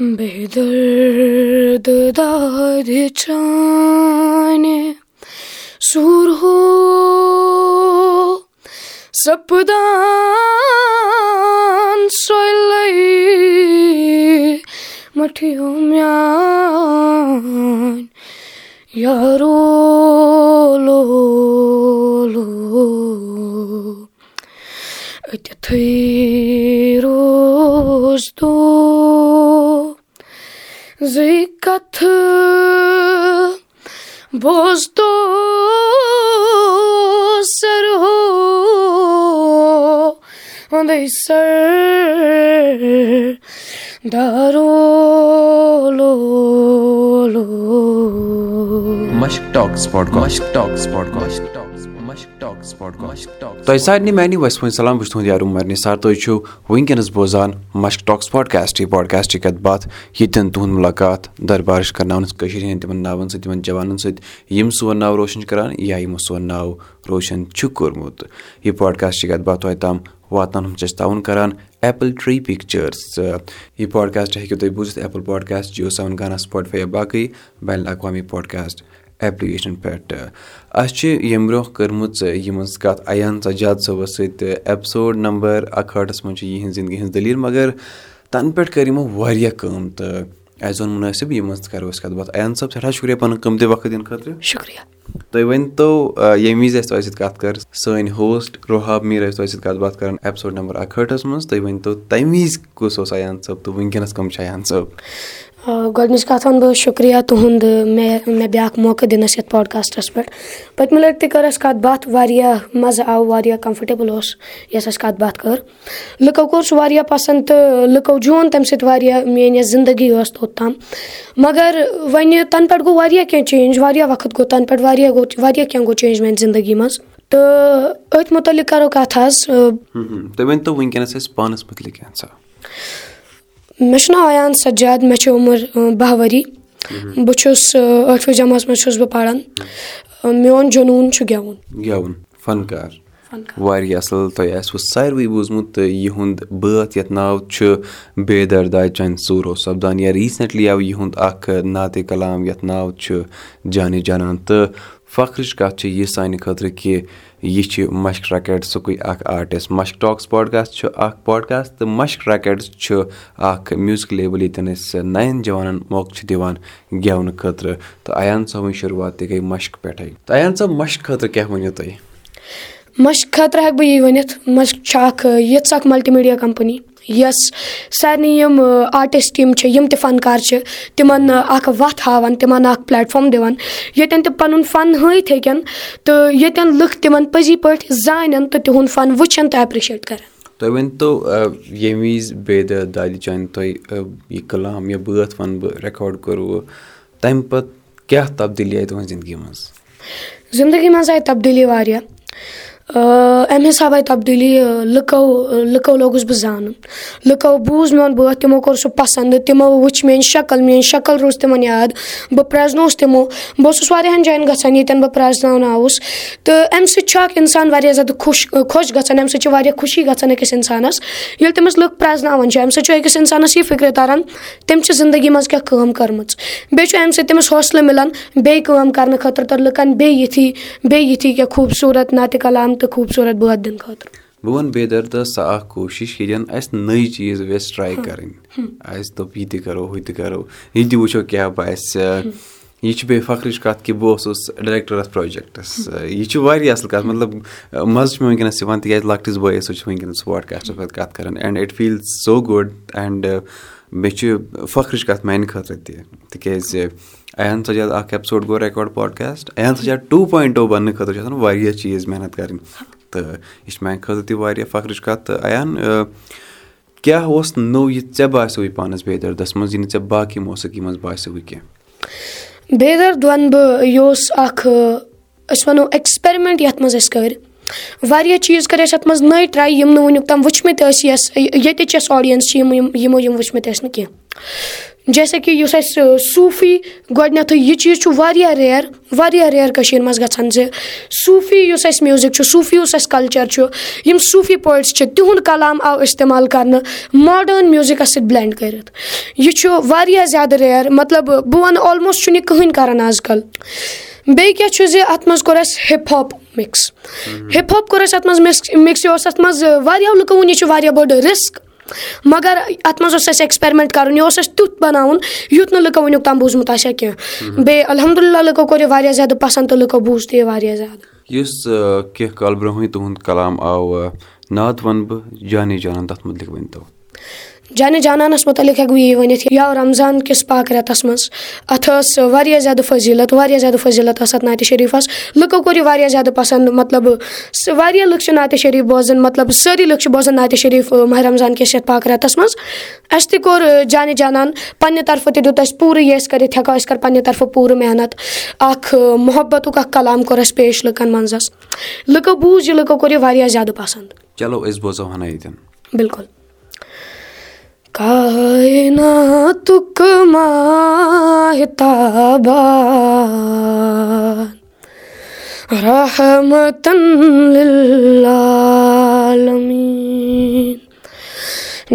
بے درد داد چانے، سور ہو، سپدان سوئی مٹھیوں میان، یارو لو لو۔ اتھے روز تو کتھ بوز تو سر ہو سر دارو لو لو مشک ٹاک سپاٹ مشک ٹاک سپاٹ تۄہہِ سارنٕے میانہِ وسفٲنۍ سلام بہٕ چھُس تُہُنٛد یار عمر نثار تُہۍ چھِو وٕنکیٚنس بوزان مشک ٹاکس پاڈکاسٹ یہِ پاڈکاسٹ کتھ باتھ ییٚتٮ۪ن تُہُنٛد مُلاقات دربار چھِ کرناونَس کٔشیٖر ہٕنٛدۍ تِمن سۭتۍ تِمن جوانن سۭتۍ یِم سون ناو روشن چھِ کران یا یِمو سون ناو روشن چھُ کوٚرمُت یہِ پاڈکاسٹ چھِ کتھ باتھ تۄہہِ تام واتناونُک چھِ أسۍ تعاوُن کران ایپل ٹری پِکچٲرٕس یہِ پاڈکاسٹ ہیٚکِو تُہۍ بوٗزِتھ ایپل پاڈکاسٹ جیو سیون گانا سپاٹفاے یا باقٕے بین الاقوامی پاڈکاسٹ ایپلِکیشن پٮ۪ٹھ. اَسہِ چھِ ییٚمہِ برونٛہہ کٔرمٕژ یِمَن یِہٕنٛز کَتھ اَیان سجاد صٲبَس سۭتۍ ایپِسوڈ نمبر اَکہٲٹھَس منٛز چھِ یِہِنٛز زِندگی ہٕنٛز دٔلیٖل، مگر تَنہٕ پٮ۪ٹھ کٔر یِمو واریاہ کٲم تہٕ اَسہِ زون مُنٲسِب یِمَن منٛز کَرو أسۍ کَتھ باتھ. اَیان صٲب، سٮ۪ٹھاہ شُکریہ پَنُن قۭمتی وقت دِنہٕ خٲطرٕ. شُکریہ۔ تُہۍ ؤنۍتو ییٚمہِ وِزِ اَسہِ تۄہہِ سۭتۍ کَتھ کٔر سٲنۍ ہوسٹ روحاب میٖر ٲسۍ تۄہہِ سۭتۍ کَتھ باتھ کَران ایپِسوڈ نمبر اَکہٲٹھَس منٛز تُہۍ ؤنۍتو تَمہِ وِزِ کُس اوس اَیان صٲب تہٕ وٕنکیٚنَس کٕم چھِ اَیان صٲب گۄڈنِچ کَتھ وَنہٕ بہٕ شُکریہ تُہُنٛد مےٚ مےٚ بیٛاکھ موقعہٕ دِنَس یَتھ پاڈکاسٹَس پٮ۪ٹھ پٔتمہِ لَٹہِ تہِ کٔر اَسہِ کَتھ باتھ واریاہ مَزٕ آو واریاہ کَمفٲٹیبٕل اوس یۄس اَسہِ کَتھ باتھ کٔر۔ لُکو کوٚر سُہ واریاہ پَسنٛد تہٕ لُکو جون تَمہِ سۭتۍ واریاہ میٛٲنۍ یۄس زِندگی ٲس توٚتام مگر وۄنۍ تَنہٕ پٮ۪ٹھ گوٚو واریاہ کینٛہہ چینٛج واریاہ وقت گوٚو تَنہٕ پٮ۪ٹھ واریاہ گوٚو واریاہ کینٛہہ گوٚو چینٛج میٛانہِ زندگی منٛز تہٕ أتھۍ مُتعلِق کَرو کَتھ حظ مےٚ چھُ ناو اَیان سجاد مےٚ چھِ عُمر باہ ؤری بہٕ چھُس ٲٹھمہِ جمٲژ منٛز چھُس بہٕ پَران میون جنوٗن چھُ گٮ۪وُن گٮ۪وُن فنکار واریاہ اَصٕل تۄہہِ آسوٕ ساروٕے بوٗزمُت تہٕ یِہُنٛد بٲتھ یَتھ ناو چھُ بے درداے چانہِ ژوٗر اوس سَپدان، یا ریٖسنٛٹلی آو یِہُنٛد اکھ ناطے کلام یَتھ ناو چھُ جانے جانان۔ تہٕ فخرٕچ کَتھ چھِ یہِ سانہِ خٲطرٕ کہِ یہِ چھِ مشک رکیٹسُکُے اکھ آرٹِسٹ مشک ٹاکٕس پاڈکاسٹ چھُ اکھ پاڈکاسٹ تہٕ مشک رکیٹٕس چھُ اکھ میوٗزِک لیبٕل ییٚتٮ۪ن أسۍ نَیَن جوانن موقعہٕ چھِ دِوان گٮ۪ونہٕ خٲطرٕ۔ تہٕ اَیان صٲبٕنۍ شُروعات تہِ گٔے مشک پٮ۪ٹھٕے۔ تہٕ اَیان صٲب، مشک خٲطرٕ کیاہ ؤنِو تُہۍ؟ مشق خٲطرٕ ہٮ۪کہٕ بہٕ یی ؤنِتھ مشق چھِ اکھ یِژھ اکھ ملٹی میٖڈیا کَمپٔنی یۄس سارنٕے یِم آرٹِسٹ یِم چھِ یِم تہِ فنکار چھِ تِمن اکھ وَتھ ہاوان تِمن اکھ پلیٹ فارم دِوان ییٚتٮ۪ن تِم پَنُن فن ہٲیِتھ ہیٚکن تہٕ ییٚتٮ۪ن لُکھ تِمن پٔزی پٲٹھۍ زانن تہٕ تِہُنٛد فن وٕچھن تہٕ ایپرِشیٹ کرن تُہۍ ؤنۍتو ییٚمہِ وِزِ بے دادِ چانہِ تۄہہِ یہِ کلام یا بٲتھ وَنہٕ بہٕ رِکاڈ کوٚروٕ تَمہِ پَتہٕ کیاہ تبدیٖلی آیہِ تُہنٛزِ زندگی منٛز زندگی منٛز آیہِ تبدیٖلی واریاہ اَمہِ حِسابہٕ آیہِ تبدیٖلی لُکو لُکو لوگُس بہٕ زانُن لُکو بوٗز میون بٲتھ تِمو کوٚر سُہ پَسنٛد تِمو وٕچھ میٲنۍ شکٕل میٲنۍ شکٕل روٗز تِمن یاد. بہٕ پرٛزنووُس تِمو بہٕ اوسُس واریاہن جاین گژھان ییٚتٮ۪ن بہٕ پرٛزناوناوُس تہٕ اَمہِ سۭتۍ چھُ اکھ اِنسان واریاہ زیادٕ خۄش خۄش گژھان اَمہِ سۭتۍ چھِ واریاہ خوشی گژھان أکِس اِنسانَس. ییٚلہِ تٔمِس لُکھ پرٛزناوان چھِ اَمہِ سۭتۍ چھُ أکِس اِنسانَس یہِ فِکرِ تَران تٔمۍ چھِ زندگی منٛز کیاہ کٲم کٔرمٕژ. بیٚیہِ چھُ اَمہِ سۭتۍ تٔمِس حوصلہٕ مِلان، بیٚیہِ کٲم کرنہٕ خٲطرٕ تہٕ لُکن بیٚیہِ یِتھی بیٚیہِ یِتھی کینٛہہ خوٗبصوٗرت ناتہِ کلام تہٕ خوٗبصوٗرت بٲتھ دِنہٕ خٲطرٕ۔ بہٕ وَنہٕ بے دردس سۄ اکھ کوٗشِش ییٚتٮ۪ن اَسہِ نٔے چیٖز ویٚژھِ ٹراے کَرٕنۍ۔ اَسہِ دوٚپ یہِ تہِ کَرو ہُہ تہِ کَرو۔ یہِ تہِ وٕچھو کیاہ باسہِ۔ یہِ چھِ بیٚیہِ فخرٕچ کَتھ کہِ بہٕ اوسُس ڈایریکٹر اَتھ پروجیکٹس۔ یہِ چھِ واریاہ اَصٕل کَتھ۔ مطلب مَزٕ چھُ مےٚ وٕنکیٚنَس یِوان تِکیازِ لۄکٹِس بٲیِس سۭتۍ چھُ پاڈکاسٹَس پٮ۪ٹھ کَتھ کَران۔ And it feel so good and بیٚیہِ چھِ فخرٕچ کَتھ میانہِ خٲطرٕ تہِ۔ تِکیازِ اَیان سجاد اکھ ایپِسوڈ گوٚو رِکاڈ پاڈکاسٹ اَیان سجاد ٹوٗ پویِنٹ او بَننہٕ خٲطرٕ چھِ آسان واریاہ چیٖز محنت کَرٕنۍ تہٕ یہِ چھِ میانہِ خٲطرٕ تہِ واریاہ فخرٕچ کَتھ تہٕ اَیان کیاہ اوس نوٚو یہِ ژےٚ باسیٚوٕے پانَس بے دردَس منٛز یہِ نہٕ ژےٚ باقٕے موسیٖقی منٛز باسیٚوٕے کینٛہہ بے درد وَنہٕ بہٕ یہِ اوس اکھ أسۍ وَنو ایٚکٕسپیرمینٹ یَتھ منٛز أسۍ کٔرۍ واریاہ چیٖز کٔرۍ اَسہِ اَتھ منٛز نٔے ٹراے یِم نہٕ وٕنیُک تام وٕچھمٕتۍ ٲسۍ یۄس ییٚتِچ یۄس آڈینٕس چھِ یِم یِمو یِم وٕچھمٕتۍ ٲسۍ نہٕ کینٛہہ جیسے کہِ یُس اَسہِ صوٗفی گۄڈٕنیٚتھٕے یہِ چیٖز چھُ واریاہ رِیر واریاہ رِیر کٔشیٖر منٛز گژھان زِ صوٗفی یُس اَسہِ میوٗزِک چھُ صوٗفی یُس اَسہِ کَلچر چھُ یِم صوٗفی پویٹٕس چھِ تِہُنٛد کلام آو اِستعمال کرنہٕ ماڈٲرٕن میوٗزِکَس سۭتۍ بٕلینٛڈ کٔرِتھ۔ یہ واریاہ زیادٕ رِیر مطلب بہٕ وَنہٕ آلموسٹ چھُنہٕ یہِ کٕہٕنۍ کَران آز کَل بیٚیہِ کیاہ چھُ زِ اَتھ منٛز کوٚر اَسہِ hip hop mix hip hop کوٚر اَسہِ اَتھ منٛز مِکٕس یہِ اوس اَتھ منٛز واریاہو لُکو ووٚن یہِ چھُ واریاہ بٔڑ رِسک مگر اَتھ اَسہِ ایٚکٕسپیرِمینٹ کَرُن یہِ بَناوُن یُتھ نہٕ لُکو وٕنیُک تام بوٗزمُت ہا کینٛہہ۔ بیٚیہِ الحمدُاللہ لُکو کوٚر یہِ واریاہ زیادٕ پَسنٛد تہٕ لُکو بوٗز تہِ یہِ واریاہ زیادٕ۔ یُس کینٛہہ کال برونٛہٕے تُہُنٛد کلام آو نعت وَنہٕ بہٕ جانے جانان تَتھ مُتعلِق ؤنۍتو۔ جانہِ جانانَس مُتعلِق ہٮ۪کہٕ بہٕ یی ؤنِتھ آو رمضان کِس پاک رٮ۪تَس منٛز؟ اَتھ ٲس واریاہ زیادٕ فٔضیٖلت واریاہ زیادٕ فٔضیٖلت ٲس اَتھ نعتِ شریٖفَس لُکو کوٚر یہِ واریاہ زیادٕ پَسنٛد مطلب واریاہ لُکھ چھِ نعتِ شریٖف بوزان مطلب سٲری لُکھ چھِ بوزان نعتِ شریٖف ماہِ رمضان کِس یَتھ پاک رٮ۪تَس منٛز؟ اَسہِ تہِ کوٚر جانہِ جانان پنٛنہِ طرفہٕ تہِ دیُت اَسہِ پوٗرٕ یہِ أسۍ کٔرِتھ ہٮ۪کو أسۍ کَرِ پنٛنہِ طرفہٕ پوٗرٕ محنت اَکھ محبتُک اَکھ کلام کوٚر اَسہِ پیش لُکَن منٛز لُکو بوٗز یہِ لُکو کوٚر یہِ واریاہ زیادٕ پَسنٛد۔ چلو أسۍ بوزو ہنا ییٚتٮ۪ن بِلکُل کائناتُک ماہتابا رحمتن للعالمین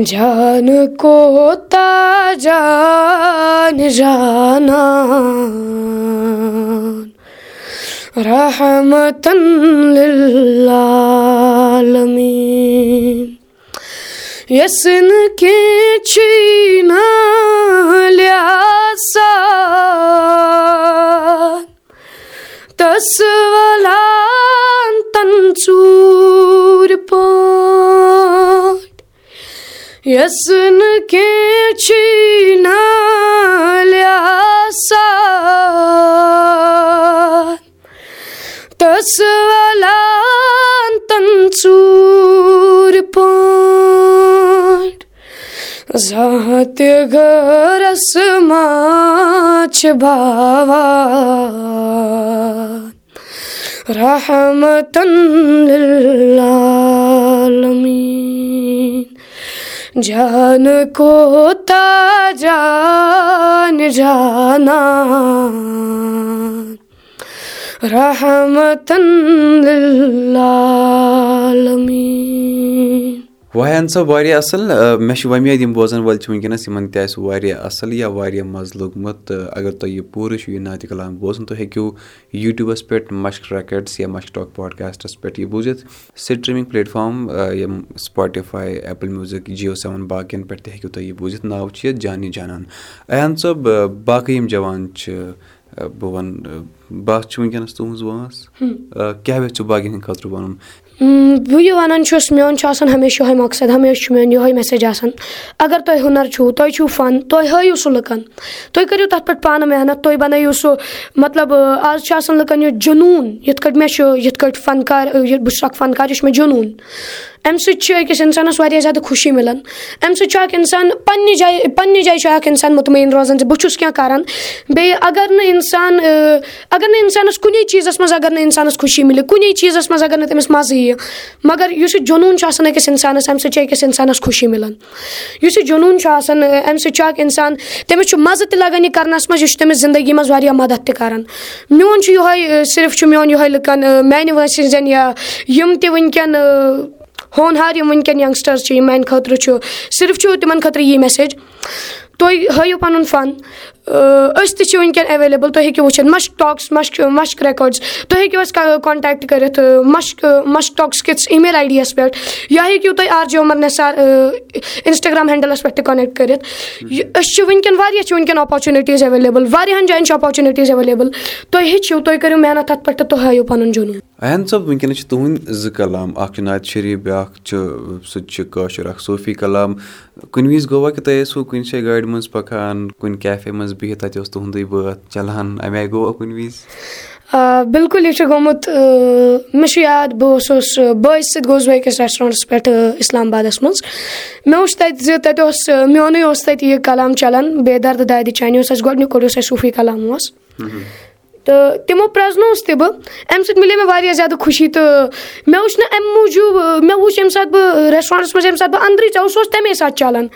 جان کوتا جان جانان رحمتن للعالمین یس نہٕ کینٛہہ چھُے نہٕ لسا تس ولان تن ژوٗر زانٛہہ تہِ گرس ما چھِ باوان رحمتن للعالمین جانہٕ کوتاہ جان جانان رحمتن للعالمین واین صٲب واریاہ اَصٕل مےٚ چھُ وۄمید یِم بوزَن وٲلۍ چھِ وٕنکیٚنَس یِمَن تہِ آسہِ واریاہ اَصٕل یا واریاہ مَزٕ لوٚگمُت تہٕ اگر تۄہہِ یہِ پوٗرٕ چھُ یہِ نعتِ کلام بوزُن تُہۍ ہیٚکِو یوٗٹیوٗبَس پٮ۪ٹھ مَشق رِکاڈٕس یا مَشق ٹاک پاڈکاسٹَس پٮ۪ٹھ یہِ بوٗزِتھ۔ سٹرٛیٖمِنٛگ پلیٹ فارم یِم Spotify Apple music JioSaavn باقٕیَن پٮ۪ٹھ تہِ ہیٚکِو تُہۍ یہِ بوٗزِتھ ناو چھُ یَتھ جانی جانان۔ ایان صٲب باقٕے یِم جوان چھِ بہٕ وَنہٕ بہٕ چھُ وٕنکیٚنَس تُہٕنٛز وٲنٛس۔ کیاہ ویژھِو باقٕیَن ہٕنٛدِ خٲطرٕ وَنُن؟ بہٕ یہِ وَنان چھُس میون چھُ آسان، ہمیشہِ یِہوے مقصد، ہمیشہِ چھُ میون یِہوے میسیج آسان۔ اگر تۄہہِ ہُنر چھُو تۄہہِ چھُو فن تُہۍ ہٲیِو سُہ لُکن۔ تُہۍ کٔرِو تَتھ پٮ۪ٹھ پانہٕ محنت تُہۍ بَنٲیِو سُہ مطلب آز چھُ آسان لُکن یہِ جنوٗن یِتھ کٲٹھۍ مےٚ چھُ یِتھ کٲٹھۍ فنکار بہٕ چھُس اکھ فنکار یہِ چھُ مےٚ جنوٗن۔ اَمہِ سۭتۍ چھُ أکِس اِنسانَس واریاہ زیادٕ خوشی مِلان اَمہِ سۭتۍ چھُ اکھ اِنسان پَنٕنہِ جایہِ پَنٕنہِ جایہِ چھُ اکھ اِنسان مُطمعین روزان زِ بہٕ چھُس کیٚنٛہہ کران بیٚیہِ اَگر نہٕ اِنسان اَگر نہٕ اِنسانَس کُنی چیٖزَس منٛز اَگر نہٕ اِنسانَس خوشی مِلہِ کُنی چیٖزَس منٛز اَگر نہٕ تٔمِس مَزٕ یِیہِ مَگر یُس یہِ جنوٗن چھُ آسان أکِس اِنسانَس اَمہِ سۭتۍ چھُ أکِس اِنسانَس خوشی مِلان یُس یہِ جنوٗن چھُ آسان اَمہِ سۭتۍ چھُ اکھ اِنسان تٔمِس چھُ مَزٕ تہِ لگان یہِ کرنَس منٛز یہِ چھُ تٔمِس زندگی منٛز واریاہ مدد تہِ کران میون چھُ یِہوے صرف چھُ میون یِہوے لُکن میانہِ وٲنٛسہِ ہِنٛزٮ۪ن یا یِم تہِ وٕنکیٚن ہونہار یِم وٕنکیٚن ینٛگسٹٲرٕس چھِ یِم میانہِ خٲطرٕ چھُ، صرف چھُ تِمن خٲطرٕ یی میسیج، تُہۍ ہٲیِو پَنُن فن۔ أسۍ تہِ چھِ وٕنکیٚن ایویلیبٕل تُہۍ ہیٚکِو وٕچھِتھ مَشق ٹاکٕس مَشق مَشق ریکاڈٕس تُہۍ ہیٚکِو اَسہِ کانٹیکٹ کٔرِتھ مَشق مَشق ٹاکٕس کِس ای میل آی ڈی یَس پٮ۪ٹھ یا ہیٚکِو تُہۍ آر جے عمر نثار اِنسٹاگرام ہینڈلَس پٮ۪ٹھ تہِ کونیکٹ کٔرِتھ أسۍ چھِ وٕنکیٚن واریاہ چھِ وٕنکیٚن اپارچُنِٹیٖز ایویلیبٕل واریاہن جایَن چھِ اپارچُنِٹیٖز ایویلیبٕل تُہۍ ہیٚچھِو تُہۍ کٔرِو محنت تَتھ پٮ۪ٹھ تہٕ تُہۍ ہٲیِو پَنُن جنوٗن احن صٲب وٕنکیٚنَس چھِ تُہُنٛدۍ زٕ کلام اکھ چھُ نعتِ شریٖف بیاکھ چھُ سُہ تہِ چھُ کٲشُر اکھ صوٗفی کلام کُنہِ وِزِ گوٚوا کہِ تۄہہِ ٲسوٕ کُنہِ جایہِ گاڑِ منٛز پَکان کُنہِ کیفے منٛز بِہِتھ تَتہِ اوس تُہُنٛدُے بٲتھ چلان اَمہِ آیہِ گوٚوا کُنہِ وِزِ بِلکُل یہِ چھُ گوٚمُت مےٚ چھُ یاد بہٕ اوسُس بٲیِس سۭتۍ گوٚوُس بہٕ أکِس ریسٹورنٹَس پٮ۪ٹھ اِسلام آبادَس منٛز۔ مےٚ وُچھ تَتہِ زِ تَتہِ اوس میونُے اوس تَتہِ یہِ کلام چلان بے دردٕ دادِ چانہِ اوس اَسہِ گۄڈٕنیُک کوٚر یُس اَسہِ صوٗفی کلام اوس۔ تہٕ تِمو پرٛزنووُس تہِ بہٕ اَمہِ سۭتۍ مِلے مےٚ واریاہ زیادٕ خوشی تہٕ مےٚ وٕچھ نہٕ اَمہِ موٗجوٗب مےٚ وٕچھ ییٚمہِ ساتہٕ بہٕ ریسٹورنٹَس منٛز ییٚمہِ ساتہٕ بہٕ أنٛدرٕے ژاوُس سُہ اوس تَمے ساتہٕ چلان۔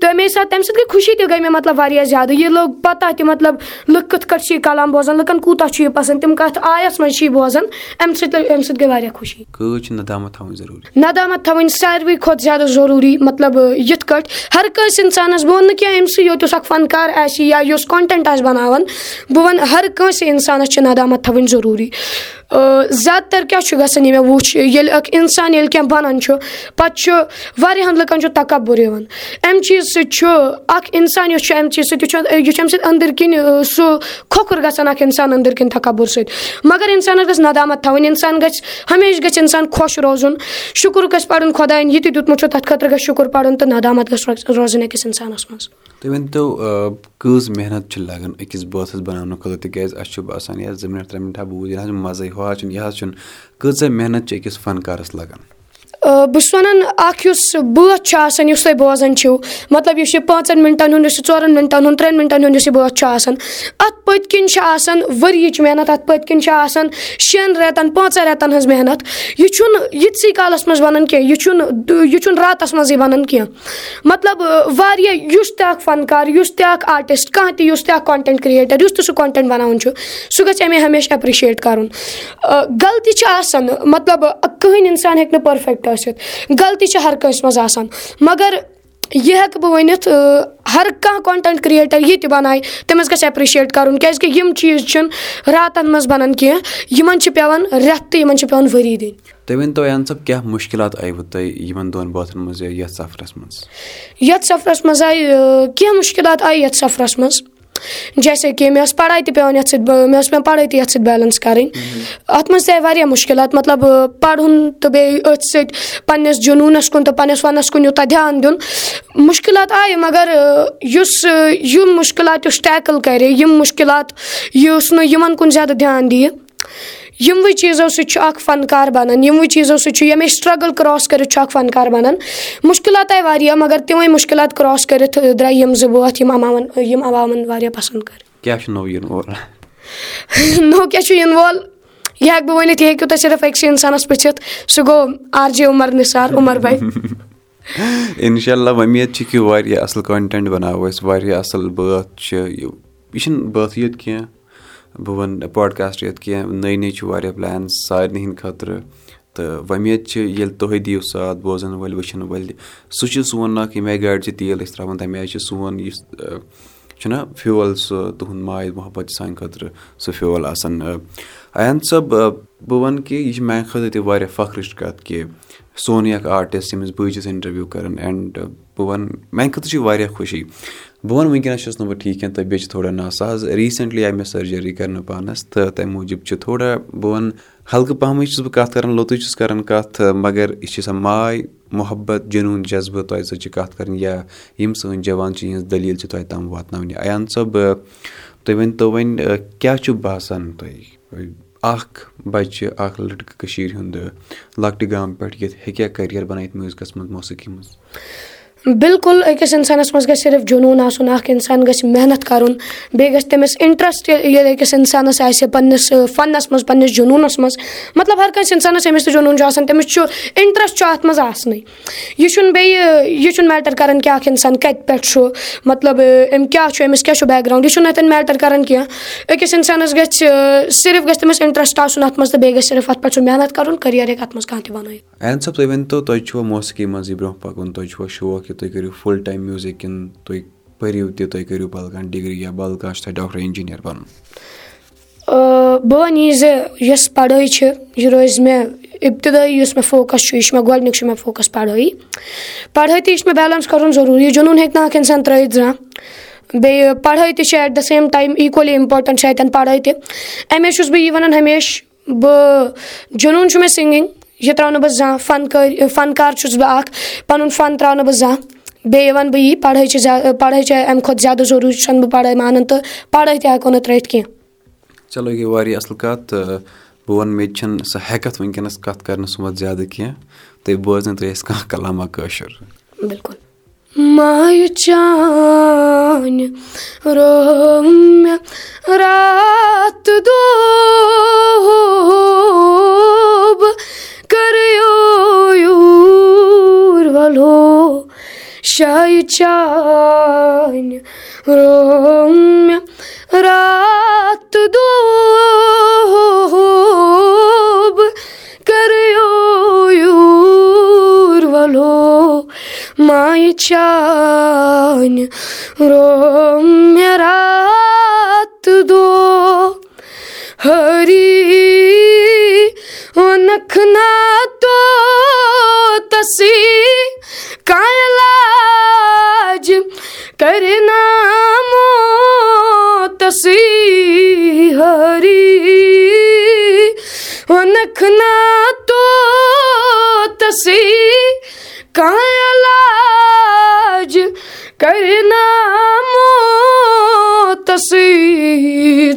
تمے ساتہٕ تَمہِ سۭتۍ گٔے خوشی تہِ گٔے مےٚ مطلب واریاہ زیادٕ یہِ لوٚگ پَتہ تہِ مطلب لُکھ کِتھ کٲٹھۍ چھِ یہِ کَلام بوزان لُکَن کوٗتاہ چھُ یہِ پَسنٛد۔ تِم کَتھ آیَس منٛز چھِ یہِ بوزان اَمہِ سۭتۍ اَمہِ سۭتۍ گٔے واریاہ خوشی۔ ندامت تھاوٕنۍ ساروٕے کھۄتہٕ زیادٕ ضروٗری مطلب یِتھ کٲٹھۍ ہر کٲنٛسہِ اِنسانَس بہٕ وَنہٕ نہٕ کینٛہہ أمۍ سٕے یوت یُس اکھ فنکار آسہِ یا یُس کونٹینٹ آسہِ بَناوان بہٕ وَنہٕ ہر کٲنٛسہِ اِنسانَس چھِ ندامت تھاوٕنۍ ضروٗری۔ زیادٕ تر کیاہ چھُ گژھان یہِ مےٚ وٕچھ ییٚلہِ اکھ اِنسان ییٚلہِ کینٛہہ بَنان چھُ پَتہٕ چھُ واریاہن لُکن چھُ تکبُر یِوان اَمہِ چیٖز سۭتۍ چھُ اکھ اِنسان یُس چھُ اَمہِ چیٖز سۭتۍ یہِ چھُ یہِ چھُ اَمہِ سۭتۍ أنٛدٕرۍ کِنۍ سُہ کھوکھُر گژھان اکھ اِنسان أنٛدٕرۍ کِنۍ تکبُر سۭتۍ مَگر اِنسانَس گژھِ ندامت تھاوٕنۍ اِنسان گژھِ ہمیشہٕ گژھِ اِنسان خۄش روزُن شُکُر گژھِ پَرُن خۄدایَن یہِ تہِ دیُتمُت چھُ تَتھ خٲطرٕ گژھِ شُکُر پَرُن تہٕ ندامت گژھِ روزٕنۍ أکِس اِنسانَس منٛز تُہۍ ؤنۍتو کۭژ محنت چھِ لَگان أکِس بٲتھَس بَناونہٕ خٲطرٕ تِکیٛازِ اَسہِ چھُ باسان یَتھ زٕ مِنَٹ ترٛےٚ مِنٹ ہا بوٗز یہِ حظ مَزَے ہو پاس چھُنہٕ یہِ حظ چھُنہٕ کۭژاہ محنت چھِ أکِس فَنکارَس لَگان۔ بہٕ چھُس وَنان اکھ یُس بٲتھ چھُ آسان یُس تُہۍ بوزان چھِو مطلب یُس یہِ پانٛژن مِنٹن ہُنٛد یُس یہِ ژورَن مِنٹن ہُنٛد ترٛٮ۪ن مِنٹن ہُنٛد یُس یہِ بٲتھ چھُ آسان اَتھ پٔتۍ کِنۍ چھِ آسان ؤرۍیِچ محنت اَتھ پٔتۍ کِنۍ چھِ آسان شیٚن رٮ۪تن پانٛژن رٮ۪تن ہٕنٛز محنت یہِ چھُنہٕ یِتسٕے کالس منٛز وَنان کینٛہہ یہِ چھُنہٕ یہِ چھُنہٕ راتس منٛزٕے وَنان کینٛہہ مطلب واریاہ یُس تہِ اکھ فنکار یُس تہِ اکھ آرٹِسٹ کانٛہہ تہِ یُس تہِ اکھ کونٹینٹ کریٹر یُس تہِ سُہ کونٹینٹ بَناوان چھُ سُہ گژھِ اَمے ہمیشہٕ ایپرِشیٹ کَرُن غلطی چھِ آسان مطلب کٕہٕنۍ اِنسان ہیٚکہِ نہٕ پٔرفیکٹ ٲسِتھ۔ غلطی چھِ ہر کٲنٛسہِ منٛز آسان۔ مگر یہِ ہٮ۪کہٕ بہٕ ؤنِتھ ہر کانٛہہ کونٹینٹ کریٹر یہِ تہِ بَنایہِ تٔمِس گژھِ ایپرِشیٹ کَرُن کیازِ کہِ یِم چیٖز چھِنہٕ راتن منٛز بَنان کیٚنٛہہ یِمن چھِ پیٚوان رٮ۪تھ تہٕ یِمن چھِ پیٚوان ؤری دِنۍ۔ یَتھ سفرس منٛز؟ آیہِ کیٚنٛہہ مُشکِلات آیہِ یَتھ سفرس منٛز؟ جیسے کہِ مےٚ ٲس پَڑٲے تہِ پیٚوان یَتھ سۭتۍ مےٚ ٲس پیٚوان پَڑٲے تہِ یَتھ سۭتۍ بیلَنس کَرٕنۍ اَتھ منٛز تہِ آیہِ واریاہ مُشکِلات مطلب پَرُن تہٕ بیٚیہِ أتھۍ سۭتۍ پَنٕنِس جنوٗنَس کُن تہٕ پَنٕنِس وَنَس کُن یوٗتاہ دھیان دیُن مُشکِلات آیہِ مگر یُس یِم مُشکِلات یُس ٹیکٕل کَرِ یِم مُشکِلات یُس نہٕ یِمَن کُن زیادٕ دھیان دِیہِ یِموٕے چیٖزو سۭتۍ چھُ اکھ فنکار بَنان یِموٕے چیٖزو سۭتۍ چھُ ییٚمے سٹرگٕل کراس کٔرِتھ چھُ اکھ فنکار بَنان۔ مُشکِلات آیہِ واریاہ مگر تِمے مُشکِلات کراس کٔرِتھ درٛاے یِم زٕ بٲتھ یِم عمامَن یِم عوامَن واریاہ پَسنٛد کَرِ نوٚو کیاہ چھُ یِنہٕ وول؟ یہِ ہٮ۪کہٕ بہٕ ؤنِتھ یہِ ہیٚکِو تُہۍ صرف أکسٕے اِنسانَس پِرٛژھِتھ سُہ گوٚو آر جے عمر نِثار عمر بھاے اِنشاء اللہ وۄمید چھِ کہِ واریاہ اَصٕل کَنٹینٹ بَناوو أسۍ واریاہ اَصٕل بٲتھ چھِ یہِ چھُنہٕ بٲتھٕے یوت کینٛہہ۔ بہٕ وَنہٕ پاڈکاسٹ یوت کینٛہہ، نٔے نٔے چھِ واریاہ پٕلین سارنٕے ہِنٛدۍ خٲطرٕ، تہٕ وۄمید چھِ، ییٚلہِ تُہۍ دِیِو ساتھ بوزَن وٲلۍ، وٕچھَن وٲلۍ، سُہ چھُ سون اکھ ییٚمہِ آیہِ گاڑِ چھِ تیٖل أسۍ ترٛاوان، تَمہِ آیہِ چھِ سون یُس چھُنہ فیول، سُہ تُہُنٛد ماے محبت چھِ سانہِ خٲطرٕ سُہ فیول آسان اَیان صٲب بہٕ وَنہٕ کہِ یہِ چھِ میٛانہِ خٲطرٕ تہِ واریاہ فخرٕچ کَتھ کہِ سونٕے اکھ آرٹِسٹ ییٚمِس بہٕ چھُس اِنٹَروِو کَران، اینڈ بہٕ وَنہٕ میٛانہِ خٲطرٕ چھِ یہِ واریاہ خوشی۔ بہٕ وَنہٕ وٕنکیٚنَس چھُس نہٕ بہٕ ٹھیٖک کینٛہہ تہٕ بیٚیہِ چھِ تھوڑا ناساز. ریٖسٮ۪نٛٹلی آیہِ مےٚ سٔرجٔری کَرنہٕ پانَس تہٕ تَمہِ موٗجوٗب چھِ تھوڑا بہٕ وَنہٕ ہلکہٕ پَہمٕے چھُس بہٕ کَتھ کَران، لوٚتُے چھُس کَران کَتھ، مگر یہِ چھِ آسان ماے محبت، جنوٗن جذبہٕ تۄہہِ سۭتۍ چھِ کَتھ کَرٕنۍ یا یِم سٲنۍ جوان چھِ یِہٕنٛز دٔلیٖل چھِ تۄہہِ تام واتناوٕنہِ اَیان صٲب، تُہۍ ؤنۍتو وۄنۍ، کیٛاہ چھُ باسان تۄہہِ؟ اَکھ بَچہِ، اَکھ لٔڑکہٕ کٔشیٖرِ ہُنٛد لۄکٹہِ گامہٕ پٮ۪ٹھ یِتھ ہیٚکیٛاہ کٔریَر بَنٲیِتھ میوٗزکَس منٛز، موسیٖقی منٛز؟ بِلکُل أکِس اِنسانَس منٛز گژھِ صرف جنوٗن آسُن اکھ اِنسان گژھِ محنت کَرُن۔ بیٚیہِ گژھِ تٔمِس اِنٹرٛسٹ ییٚلہِ أکِس اِنسانَس آسہِ پنٕنِس فنَس منٛز پنٕنِس جنوٗنَس منٛز مطلب ہر کٲنٛسہِ اِنسانَس ییٚمِس تہِ جنوٗن چھُ آسان تٔمِس چھُ اِنٹرٛسٹ چھُ اَتھ منٛز آسنٕے یہِ چھُنہٕ بیٚیہِ یہِ چھُنہٕ میٹر کَران کہِ اکھ اِنسان کَتہِ پٮ۪ٹھ چھُ مطلب أمۍ کیاہ چھُ أمِس کیاہ چھُ بیک گرٛاوُنٛڈ یہِ چھُنہٕ اَتٮ۪ن میٹر کَران کینٛہہ أکِس اِنسانَس گژھِ صرف گژھِ تٔمِس اِنٹرٛسٹ آسُن اَتھ منٛز تہٕ بیٚیہِ گژھِ صرف اَتھ پٮ۪ٹھ سُہ محنت کَرُن کٔریر ہیٚکہِ اَتھ منٛز کانٛہہ تہِ کہِ تُہۍ کٔرِو فُل ٹایم میوٗزِک کِنہٕ تُہۍ پٔرِو تہِ تُہۍ کٔرِو بدل کانٛہہ ڈِگری یا بدل کانٛہہ چھُ تۄہہِ ڈاکٹر اِنجیٖنیر بَنُن بہٕ وَنہٕ یہِ زِ یۄس پَڑٲے چھِ، یہِ روزِ مےٚ اِبتِدٲیی یُس مےٚ فوکَس چھُ، یہِ چھُ مےٚ گۄڈٕنیُک چھُ مےٚ فوکَس پَڑٲیی پَڑٲے تہِ چھِ مےٚ بیلَنس کَرُن ضروٗری، جنوٗن ہیٚکہِ نہٕ اکھ اِنسان ترٲیِتھ زانٛہہ۔ بیٚیہِ پَڑٲے تہِ چھِ at the same time equally important چھِ اَتؠن پَڑٲے تہِ۔ اَمے چھُس بہٕ یہِ وَنان ہمیشہٕ، بہٕ، جنوٗن چھُ مےٚ سِنٛگِنٛگ یہِ ترٛاو نہٕ بہٕ زانٛہہ فَنکٲری فَنکار چھُس بہٕ اکھ پَنُن فَن ترٛاو نہٕ بہٕ زانٛہہ بیٚیہِ وَنہٕ بہٕ یی پَڑٲے چھِ زیادٕ پَڑٲے چھِ اَمہِ کھۄتہٕ زیادٕ ضروٗری چھَنہٕ بہٕ پَڑٲے مانان تہٕ پَڑٲے تہِ ہٮ۪کو نہٕ ترٲیِتھ کینٛہہ چلو یہِ گٔے واریاہ اَصٕل کَتھ تہٕ بہٕ وَنہٕ مےٚ تہِ چھَنہٕ سۄ ہٮ۪کَتھ وٕنکیٚنَس کَتھ کَرنہٕ سُمَتھ زیادٕ کینٛہہ تُہۍ بوزنٲیتو اَسہِ کانٛہہ کَلامہ کٲشُر بِلکُل مایہِ چانہِ مےٚ چان روم رات دو کریو یور ولو مائ چان روم رات دو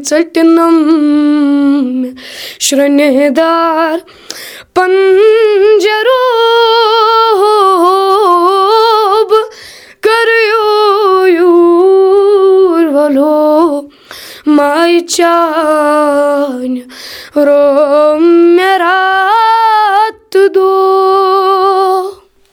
ژٹنم شرنہ دار پنجرو کریو یور ولو مائی چان رو رات دو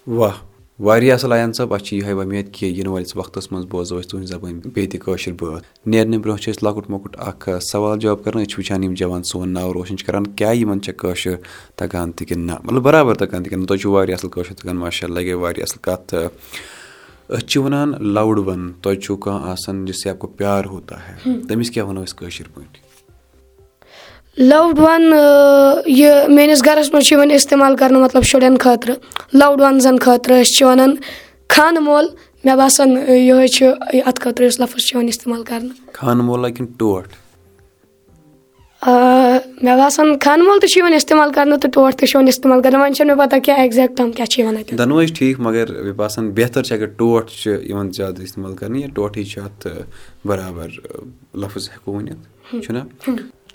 واہ۔ واریاہ اصل ایان صٲب اَسہِ چھِ یِہوے وۄمید کہِ یِنہٕ وٲلِس وقتس منٛز بوزو أسۍ تُہنٛزِ زبٲنۍ بیٚیہِ تہِ کٲشِر بٲتھ۔ نیرنہٕ برونٛہہ چھِ أسۍ لۄکُٹ مۄکُٹ اکھ سوال جواب کران أسۍ چھِ وٕچھان یِم جوان سون ناو روشن چھِ کران کیاہ یِمن چھےٚ کٲشُر تگان تہِ کِنہٕ نہ؟ مطلب برابر تگان تہِ کِنہٕ تۄہہِ چھُو واریاہ اَصٕل کٲشُر تگان ماشاء اللہ گٔے واریاہ اَصٕل کَتھ۔ أسۍ چھِ وَنان لَوُڈ وَن تۄہہِ چھُو کانٛہہ آسان جس سے آپ کو پیار ہوتا ہے تٔمِس کیاہ وَنو أسۍ کٲشِر پٲٹھۍ؟ لَوڈ وَن یہِ میٲنِس گرَس منٛز چھِ یِوان اِستعمال کرنہٕ مطلب شُرٮ۪ن خٲطرٕ لَوڈ وَنزَن خٲطرٕ أسۍ چھِ وَنان خانہٕ مول. مےٚ باسان یِہوے چھُ اَتھ خٲطرٕ یُس لفظ چھُ یِوان اِستعمال کرنہٕ خانہٕ مولا کِنہٕ ٹوٹھ مےٚ باسان خانہٕ مول تہِ چھُ یِوان اِستعمال کرنہٕ تہٕ ٹوٹھ تہِ چھُ یِوان اِستعمال کرنہٕ وۄنۍ چھَنہٕ مےٚ پَتہ کیاہ ایٚگزیکٹ ٹٔرٕم کیاہ چھِ یِوان اَتہِ دۄنوَے چھِ ٹھیٖک مگر مےٚ باسان بہتر چھِ اگر ٹوٹھ چھِ یِوان زیادٕ اِستعمال کَرنہٕ یا ٹوٹھٕے چھِ اَتھ برابر لفظ ہٮ۪کو ؤنِتھ چھُنہ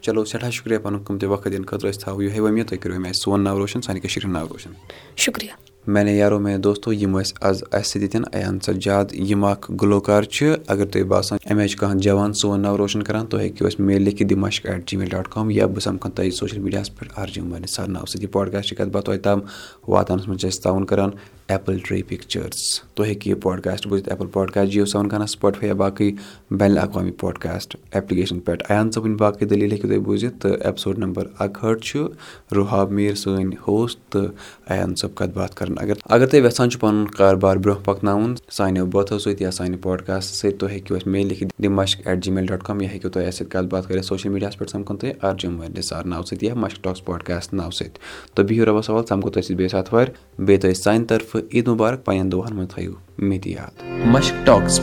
چلو سٮ۪ٹھاہ شُکریہ پَنُن قۭمتی وقت دِنہٕ خٲطرٕ أسۍ تھاوو یِہوے وۄمید تُہۍ کٔرِو اَمہِ آسہِ سون ناو روشَن سانہِ کٔشیٖرِ ہُنٛد ناو روشَن۔ شُکریہ۔ میانے یارو میانہِ دوستو یِم ٲسۍ آز اَسہِ سۭتۍ ایان سجاد یِم اکھ گُلوکار چھِ اگر تۄہہِ باسان اَمہِ آیہِ چھُ کانٛہہ جوان سون ناو روشَن کران تُہۍ ہیٚکِو اَسہِ میل لیکھِتھ دِ مشک at G mile dot com یا بہٕ سَمکھان تۄہہِ سوشَل میٖڈیاہَس پٮ۪ٹھ آرجِم وٲنِس سر ناو سۭتۍ یہِ پاڈکاسٹ چھِ کَتھ باتھ توتہِ تام واتنَس منٛز چھِ أسۍ تعاوُن کَران۔ ایپٕل ٹرٛی پِکچٲرٕس تُہۍ ہیٚکِو یہِ پاڈکاسٹ بوٗزِتھ ایپٕل پاڈکاسٹ جِیو سیوَن خانہ سٕپاٹفاے یا باقٕے بین الاقوامی پاڈکاسٹ ایپلِکیشن پٮ۪ٹھ ایان صٲبٕنۍ باقٕے دٔلیٖل ہیٚکِو تُہۍ بوٗزِتھ تہٕ ایپِسوڈ نمبر اَکہٲٹھ چھُ رُحاب میٖر سٲنۍ ہوسٹ تہٕ ایان صٲب کَتھ باتھ کَران اگر اگر تُہۍ یَژھان چھُو پَنُن کاربار برونٛہہ پَکناوُن سانیو بٲتھو سۭتۍ یا سانہِ پاڈکاسٹ سۭتۍ تُہۍ ہیٚکِو اَسہِ میل لیکھِتھ دِ مشک at G mile dot com یا ہیٚکِو تُہۍ اَسہِ سۭتۍ کَتھ باتھ کٔرِتھ سوشَل میٖڈیاہَس پٮ۪ٹھ سَمکھُن تُہۍ اَرجُم نِثار ناوٕ سۭتۍ یا مشک ٹاکٕس پاڈکاسٹ ناوٕ سۭتۍ تہٕ بِہِو رۄبَس سوال سَمکھو تۄہہِ سۭتۍ بیٚیہِ آتھوارِ بیٚیہِ تۄہہِ سانہِ طرفہٕ عیٖد مُبارک پنٛنٮ۪ن دۄہَن منٛز تھٲیِو مےٚ تہِ یاد۔ مشک ٹاکٕس